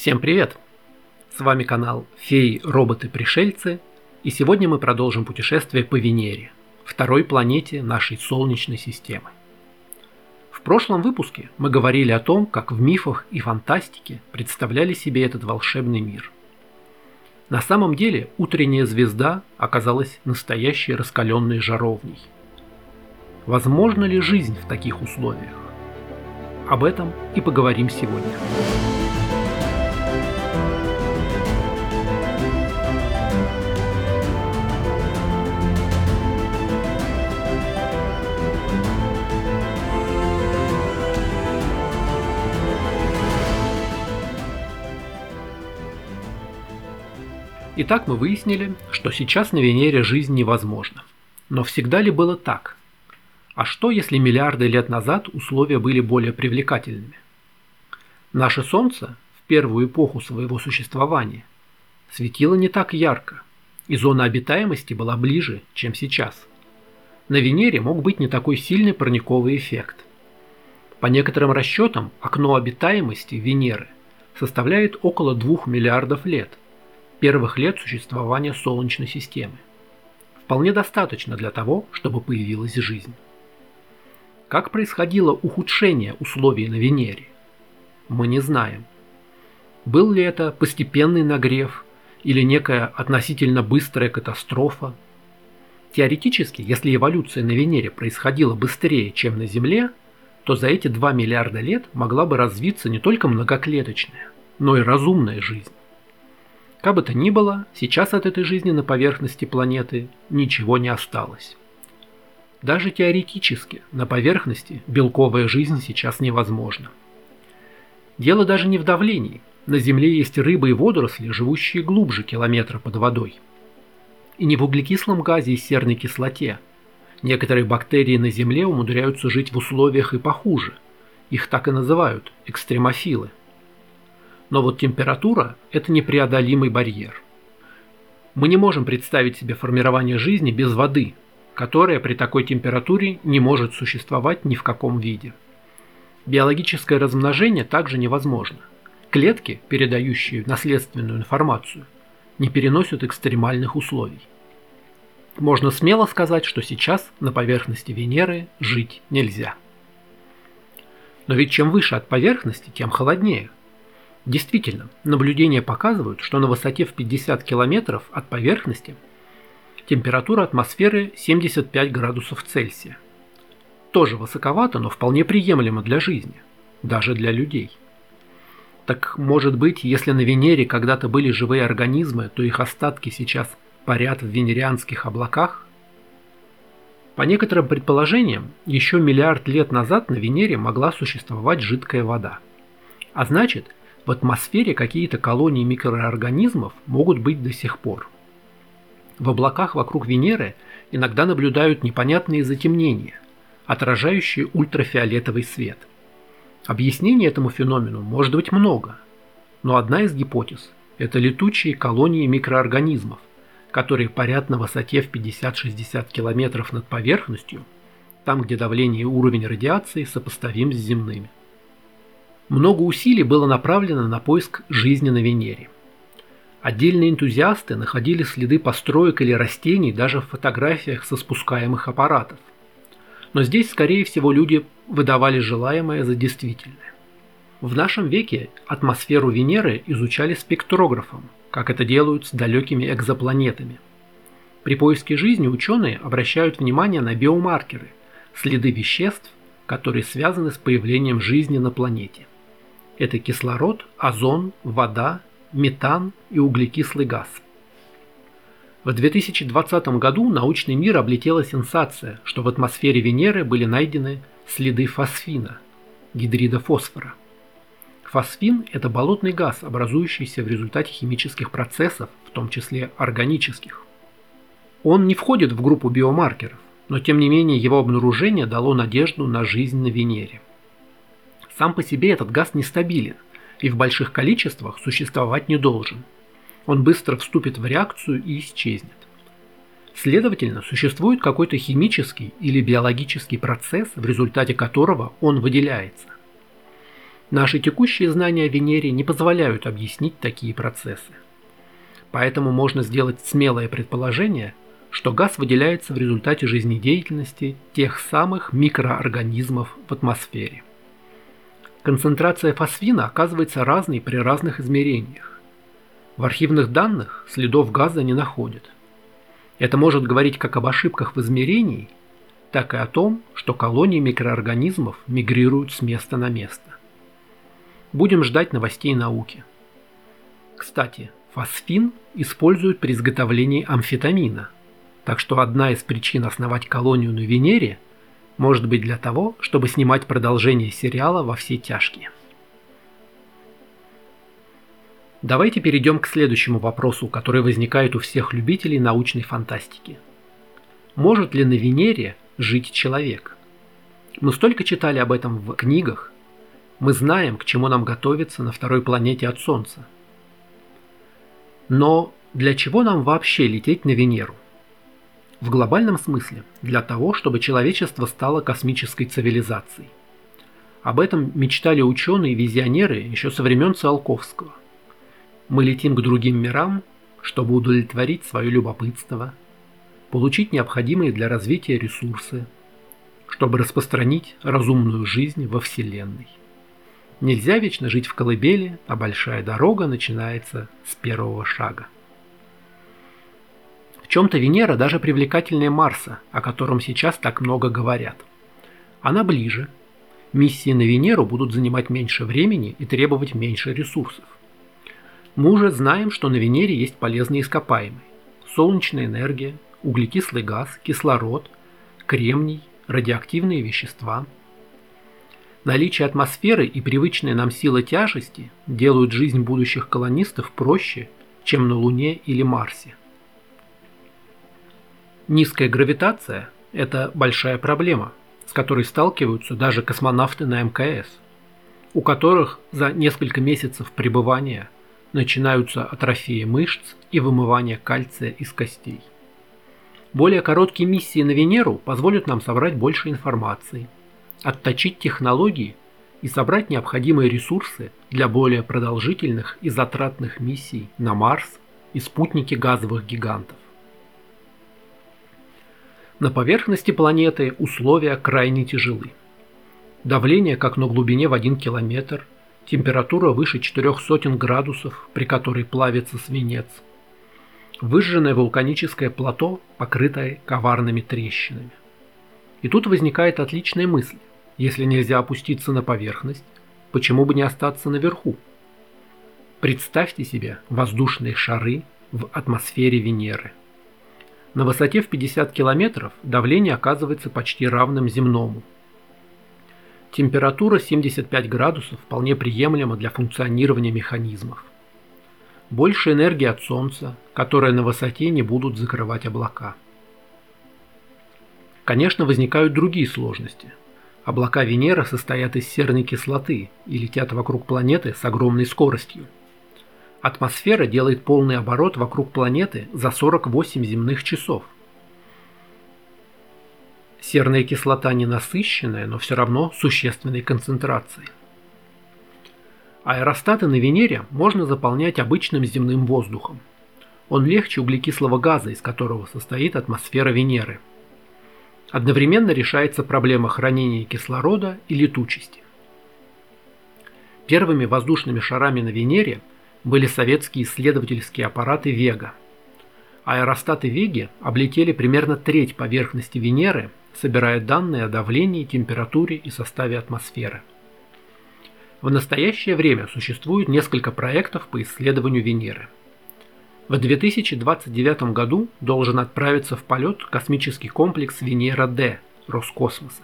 Всем привет! С вами канал Феи, роботы, пришельцы, и сегодня мы продолжим путешествие по Венере, второй планете нашей Солнечной системы. В прошлом выпуске мы говорили о том, как в мифах и фантастике представляли себе этот волшебный мир. На самом деле утренняя звезда оказалась настоящей раскаленной жаровней. Возможно ли жизнь в таких условиях? Об этом и поговорим сегодня. Итак, мы выяснили, что сейчас на Венере жизнь невозможна. Но всегда ли было так? А что, если миллиарды лет назад условия были более привлекательными? Наше Солнце в первую эпоху своего существования светило не так ярко, и зона обитаемости была ближе, чем сейчас. На Венере мог быть не такой сильный парниковый эффект. По некоторым расчетам, окно обитаемости Венеры составляет около 2 миллиардов лет – первых лет существования Солнечной системы. Вполне достаточно для того, чтобы появилась жизнь. Как происходило ухудшение условий на Венере? Мы не знаем. Был ли это постепенный нагрев или некая относительно быстрая катастрофа? Теоретически, если эволюция на Венере происходила быстрее, чем на Земле, то за эти 2 миллиарда лет могла бы развиться не только многоклеточная, но и разумная жизнь. Как бы то ни было, сейчас от этой жизни на поверхности планеты ничего не осталось. Даже теоретически на поверхности белковая жизнь сейчас невозможна. Дело даже не в давлении. На Земле есть рыбы и водоросли, живущие глубже километра под водой. И не в углекислом газе и серной кислоте. Некоторые бактерии на Земле умудряются жить в условиях и похуже. Их так и называют – экстремофилы. Но вот температура – это непреодолимый барьер. Мы не можем представить себе формирование жизни без воды, которая при такой температуре не может существовать ни в каком виде. Биологическое размножение также невозможно. Клетки, передающие наследственную информацию, не переносят экстремальных условий. Можно смело сказать, что сейчас на поверхности Венеры жить нельзя. Но ведь чем выше от поверхности, тем холоднее – Действительно, наблюдения показывают, что на высоте в 50 километров от поверхности температура атмосферы 75 градусов Цельсия. Тоже высоковато, но вполне приемлемо для жизни, даже для людей. Так может быть, если на Венере когда-то были живые организмы, то их остатки сейчас парят в венерианских облаках? По некоторым предположениям, еще миллиард лет назад на Венере могла существовать жидкая вода. А значит, в атмосфере какие-то колонии микроорганизмов могут быть до сих пор. В облаках вокруг Венеры иногда наблюдают непонятные затемнения, отражающие ультрафиолетовый свет. Объяснений этому феномену может быть много, но одна из гипотез – это летучие колонии микроорганизмов, которые парят на высоте в 50-60 км над поверхностью, там, где давление и уровень радиации сопоставим с земными. Много усилий было направлено на поиск жизни на Венере. Отдельные энтузиасты находили следы построек или растений даже в фотографиях со спускаемых аппаратов. Но здесь, скорее всего, люди выдавали желаемое за действительное. В нашем веке атмосферу Венеры изучали спектрографом, как это делают с далекими экзопланетами. При поиске жизни ученые обращают внимание на биомаркеры, следы веществ, которые связаны с появлением жизни на планете. Это кислород, озон, вода, метан и углекислый газ. В 2020 году научный мир облетела сенсация, что в атмосфере Венеры были найдены следы фосфина, гидрида фосфора. Фосфин – это болотный газ, образующийся в результате химических процессов, в том числе органических. Он не входит в группу биомаркеров, но тем не менее его обнаружение дало надежду на жизнь на Венере. Сам по себе этот газ нестабилен и в больших количествах существовать не должен. Он быстро вступит в реакцию и исчезнет. Следовательно, существует какой-то химический или биологический процесс, в результате которого он выделяется. Наши текущие знания о Венере не позволяют объяснить такие процессы. Поэтому можно сделать смелое предположение, что газ выделяется в результате жизнедеятельности тех самых микроорганизмов в атмосфере. Концентрация фосфина оказывается разной при разных измерениях. В архивных данных следов газа не находят. Это может говорить как об ошибках в измерении, так и о том, что колонии микроорганизмов мигрируют с места на место. Будем ждать новостей науки. Кстати, фосфин используют при изготовлении амфетамина, так что одна из причин основать колонию на Венере может быть для того, чтобы снимать продолжение сериала во все тяжкие. Давайте перейдем к следующему вопросу, который возникает у всех любителей научной фантастики. Может ли на Венере жить человек? Мы столько читали об этом в книгах, мы знаем, к чему нам готовиться на второй планете от Солнца. Но для чего нам вообще лететь на Венеру? В глобальном смысле для того, чтобы человечество стало космической цивилизацией. Об этом мечтали ученые и визионеры еще со времен Циолковского. Мы летим к другим мирам, чтобы удовлетворить свое любопытство, получить необходимые для развития ресурсы, чтобы распространить разумную жизнь во Вселенной. Нельзя вечно жить в колыбели, а большая дорога начинается с первого шага. Чем-то Венера даже привлекательнее Марса, о котором сейчас так много говорят. Она ближе. Миссии на Венеру будут занимать меньше времени и требовать меньше ресурсов. Мы уже знаем, что на Венере есть полезные ископаемые. Солнечная энергия, углекислый газ, кислород, кремний, радиоактивные вещества – Наличие атмосферы и привычная нам сила тяжести делают жизнь будущих колонистов проще, чем на Луне или Марсе. Низкая гравитация – это большая проблема, с которой сталкиваются даже космонавты на МКС, у которых за несколько месяцев пребывания начинаются атрофии мышц и вымывание кальция из костей. Более короткие миссии на Венеру позволят нам собрать больше информации – отточить технологии и собрать необходимые ресурсы для более продолжительных и затратных миссий на Марс и спутники газовых гигантов. На поверхности планеты условия крайне тяжелы. Давление как на глубине в 1 километр, температура выше 400 градусов, при которой плавится свинец, выжженное вулканическое плато, покрытое коварными трещинами. И тут возникает отличная мысль. Если нельзя опуститься на поверхность, почему бы не остаться наверху? Представьте себе воздушные шары в атмосфере Венеры. На высоте в 50 километров давление оказывается почти равным земному. Температура 75 градусов вполне приемлема для функционирования механизмов. Больше энергии от Солнца, которая на высоте не будут закрывать облака. Конечно, возникают другие сложности – Облака Венеры состоят из серной кислоты и летят вокруг планеты с огромной скоростью. Атмосфера делает полный оборот вокруг планеты за 48 земных часов. Серная кислота ненасыщенная, но все равно существенной концентрации. Аэростаты на Венере можно заполнять обычным земным воздухом. Он легче углекислого газа, из которого состоит атмосфера Венеры – Одновременно решается проблема хранения кислорода и летучести. Первыми воздушными шарами на Венере были советские исследовательские аппараты «Вега». Аэростаты «Веги» облетели примерно треть поверхности Венеры, собирая данные о давлении, температуре и составе атмосферы. В настоящее время существует несколько проектов по исследованию Венеры – в 2029 году должен отправиться в полет космический комплекс Венера-Д Роскосмоса.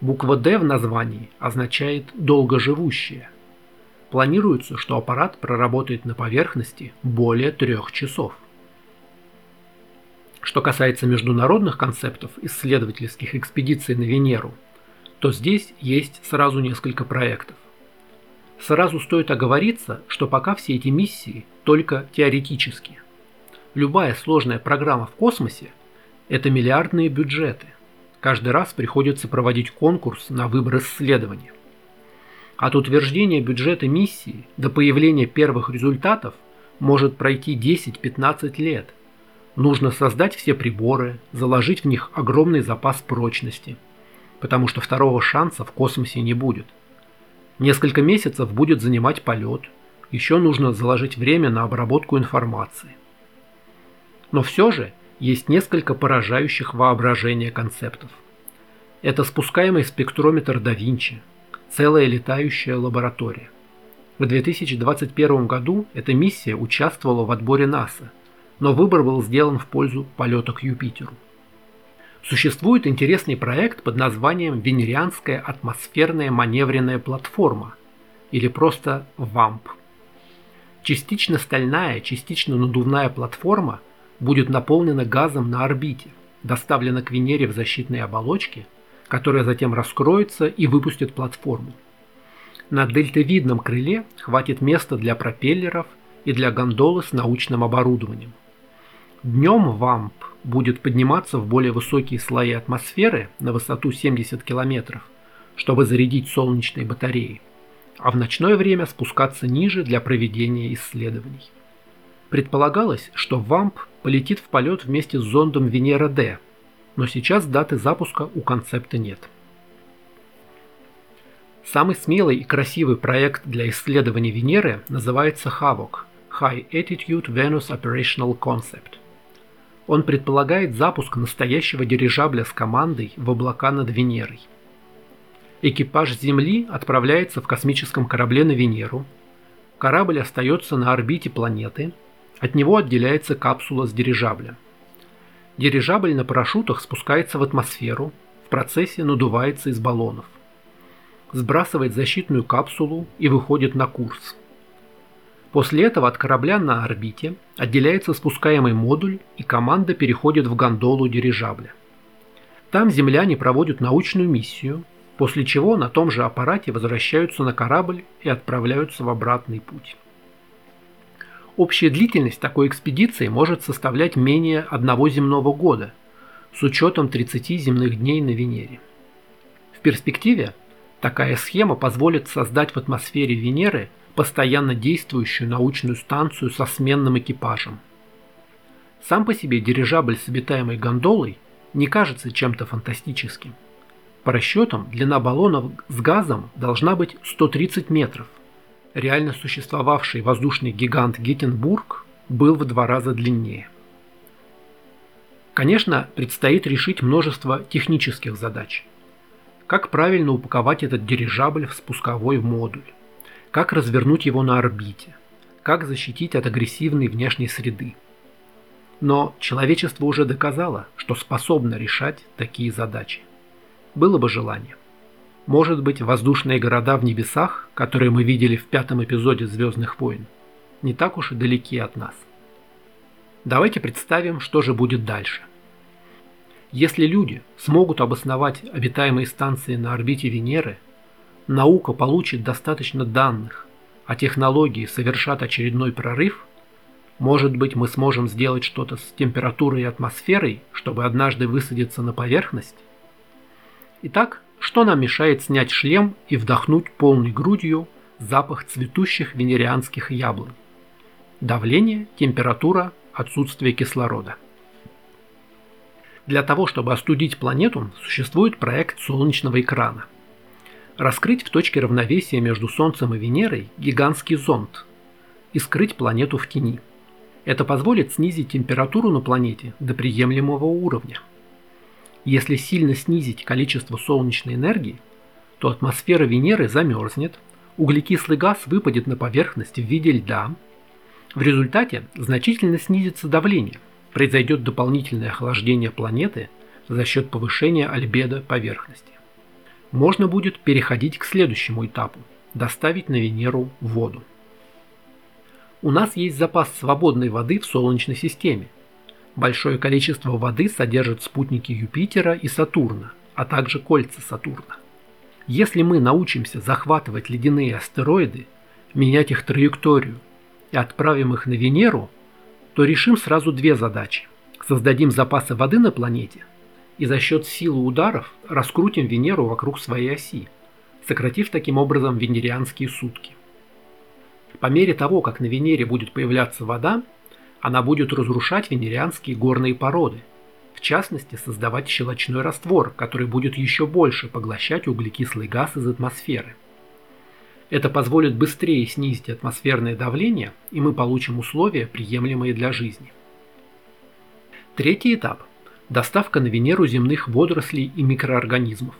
Буква «Д» в названии означает «долгоживущее». Планируется, что аппарат проработает на поверхности более трех часов. Что касается международных концептов исследовательских экспедиций на Венеру, то здесь есть сразу несколько проектов. Сразу стоит оговориться, что пока все эти миссии только теоретические. Любая сложная программа в космосе – это миллиардные бюджеты. Каждый раз приходится проводить конкурс на выбор исследования. От утверждения бюджета миссии до появления первых результатов может пройти 10-15 лет. Нужно создать все приборы, заложить в них огромный запас прочности, потому что второго шанса в космосе не будет. Несколько месяцев будет занимать полет, еще нужно заложить время на обработку информации. Но все же есть несколько поражающих воображение концептов. Это спускаемый спектрометр да Винчи, целая летающая лаборатория. В 2021 году эта миссия участвовала в отборе НАСА, но выбор был сделан в пользу полета к Юпитеру. Существует интересный проект под названием Венерианская атмосферная маневренная платформа, или просто ВАМП. Частично стальная, частично надувная платформа будет наполнена газом на орбите, доставлена к Венере в защитной оболочке – которая затем раскроется и выпустит платформу. На дельтовидном крыле хватит места для пропеллеров и для гондолы с научным оборудованием. Днем ВАМП будет подниматься в более высокие слои атмосферы на высоту 70 км, чтобы зарядить солнечные батареи, а в ночное время спускаться ниже для проведения исследований. Предполагалось, что ВАМП полетит в полет вместе с зондом Венера-Д, но сейчас даты запуска у концепта нет. Самый смелый и красивый проект для исследования Венеры называется HAVOC – High Attitude Venus Operational Concept. Он предполагает запуск настоящего дирижабля с командой в облака над Венерой. Экипаж Земли отправляется в космическом корабле на Венеру. Корабль остается на орбите планеты. От него отделяется капсула с дирижаблем – Дирижабль на парашютах спускается в атмосферу, в процессе надувается из баллонов. Сбрасывает защитную капсулу и выходит на курс. После этого от корабля на орбите отделяется спускаемый модуль и команда переходит в гондолу дирижабля. Там земляне проводят научную миссию, после чего на том же аппарате возвращаются на корабль и отправляются в обратный путь. Общая длительность такой экспедиции может составлять менее одного земного года, с учетом 30 земных дней на Венере. В перспективе такая схема позволит создать в атмосфере Венеры постоянно действующую научную станцию со сменным экипажем. Сам по себе дирижабль с обитаемой гондолой не кажется чем-то фантастическим. По расчетам, длина баллонов с газом должна быть 130 метров, реально существовавший воздушный гигант Геттенбург был в два раза длиннее. Конечно, предстоит решить множество технических задач. Как правильно упаковать этот дирижабль в спусковой модуль? Как развернуть его на орбите? Как защитить от агрессивной внешней среды? Но человечество уже доказало, что способно решать такие задачи. Было бы желание. Может быть, воздушные города в небесах, которые мы видели в пятом эпизоде «Звездных войн», не так уж и далеки от нас. Давайте представим, что же будет дальше. Если люди смогут обосновать обитаемые станции на орбите Венеры, наука получит достаточно данных, а технологии совершат очередной прорыв, может быть мы сможем сделать что-то с температурой и атмосферой, чтобы однажды высадиться на поверхность? Итак, что нам мешает снять шлем и вдохнуть полной грудью запах цветущих венерианских яблонь? Давление, температура, отсутствие кислорода. Для того, чтобы остудить планету, существует проект солнечного экрана. Раскрыть в точке равновесия между Солнцем и Венерой гигантский зонд и скрыть планету в тени. Это позволит снизить температуру на планете до приемлемого уровня – если сильно снизить количество солнечной энергии, то атмосфера Венеры замерзнет, углекислый газ выпадет на поверхность в виде льда. В результате значительно снизится давление, произойдет дополнительное охлаждение планеты за счет повышения альбедо поверхности. Можно будет переходить к следующему этапу – доставить на Венеру воду. У нас есть запас свободной воды в Солнечной системе – Большое количество воды содержат спутники Юпитера и Сатурна, а также кольца Сатурна. Если мы научимся захватывать ледяные астероиды, менять их траекторию и отправим их на Венеру, то решим сразу две задачи. Создадим запасы воды на планете и за счет силы ударов раскрутим Венеру вокруг своей оси, сократив таким образом венерианские сутки. По мере того, как на Венере будет появляться вода, она будет разрушать венерианские горные породы, в частности создавать щелочной раствор, который будет еще больше поглощать углекислый газ из атмосферы. Это позволит быстрее снизить атмосферное давление, и мы получим условия, приемлемые для жизни. Третий этап – доставка на Венеру земных водорослей и микроорганизмов.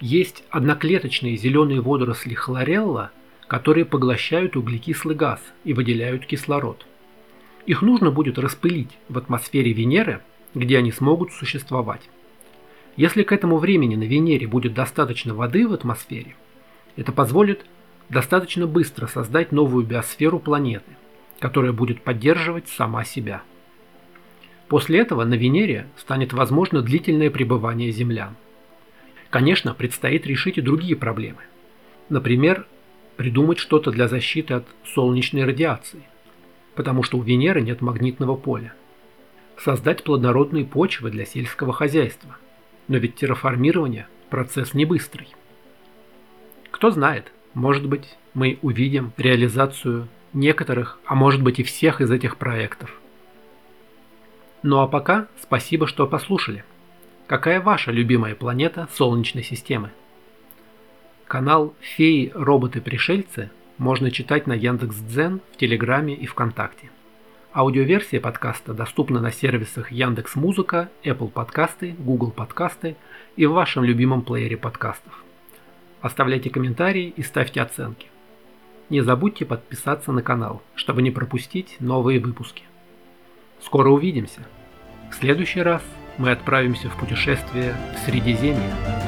Есть одноклеточные зеленые водоросли хлорелла, которые поглощают углекислый газ и выделяют кислород. Их нужно будет распылить в атмосфере Венеры, где они смогут существовать. Если к этому времени на Венере будет достаточно воды в атмосфере, это позволит достаточно быстро создать новую биосферу планеты, которая будет поддерживать сама себя. После этого на Венере станет возможно длительное пребывание землян. Конечно, предстоит решить и другие проблемы. Например, придумать что-то для защиты от солнечной радиации, потому что у Венеры нет магнитного поля. Создать плодородные почвы для сельского хозяйства. Но ведь терраформирование – процесс не быстрый. Кто знает, может быть, мы увидим реализацию некоторых, а может быть и всех из этих проектов. Ну а пока спасибо, что послушали. Какая ваша любимая планета Солнечной системы? Канал «Феи, роботы-пришельцы» можно читать на Яндекс.Дзен, в Телеграме и ВКонтакте. Аудиоверсия подкаста доступна на сервисах Яндекс Музыка, Apple Подкасты, Google Подкасты и в вашем любимом плеере подкастов. Оставляйте комментарии и ставьте оценки. Не забудьте подписаться на канал, чтобы не пропустить новые выпуски. Скоро увидимся. В следующий раз мы отправимся в путешествие в Средиземье.